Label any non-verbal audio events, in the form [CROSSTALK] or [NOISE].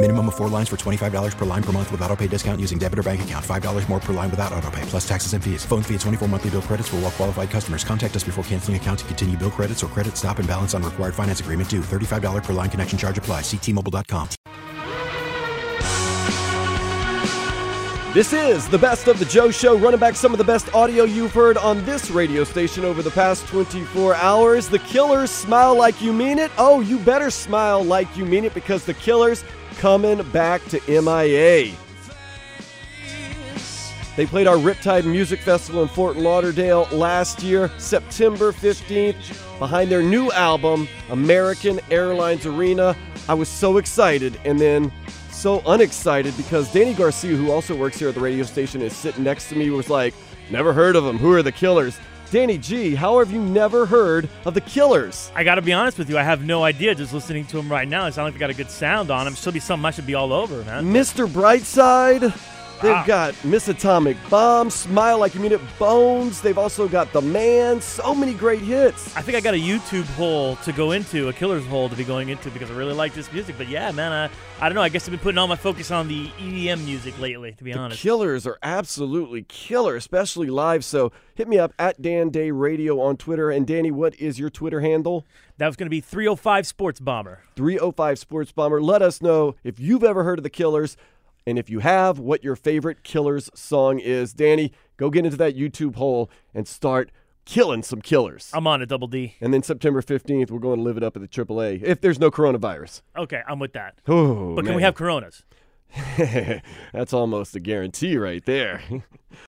Minimum of four lines for $25 per line per month with auto pay discount using debit or bank account. $5 more per line without auto pay, plus taxes and fees. Phone fee at 24 monthly bill credits for all well qualified customers. Contact us before canceling account to continue bill credits or credit stop and balance on required finance agreement due. $35 per line connection charge apply. Ctmobile.com. This is the best of the Joe Show, running back some of the best audio you've heard on this radio station over the past 24 hours. The Killers smile like you mean it. Oh, you better smile like you mean it because the Killers coming back to MIA. They played our Riptide Music Festival in Fort Lauderdale last year, September 15th, behind their new album, American Airlines Arena. I was so excited, and then so unexcited because Danny Garcia, who also works here at the radio station, is sitting next to me, was like, Never heard of them. Who are the killers? Danny G, how have you never heard of the Killers? I got to be honest with you, I have no idea. Just listening to them right now, it sounds like they got a good sound on them. Should be something I should be all over, man. Mr. Brightside. They've got Miss Atomic Bomb, Smile Like You Mean It, Bones. They've also got The Man. So many great hits. I think I got a YouTube hole to go into, a killer's hole to be going into because I really like this music. But yeah, man, I, I don't know. I guess I've been putting all my focus on the EDM music lately, to be honest. Killers are absolutely killer, especially live. So hit me up at Dan Day Radio on Twitter. And Danny, what is your Twitter handle? That was going to be 305 Sports Bomber. 305 Sports Bomber. Let us know if you've ever heard of the Killers. And if you have, what your favorite Killers song is. Danny, go get into that YouTube hole and start killing some killers. I'm on a Double D. And then September 15th, we're going to live it up at the AAA if there's no coronavirus. Okay, I'm with that. Oh, But can man. we have Coronas? [LAUGHS] That's almost a guarantee right there. [LAUGHS]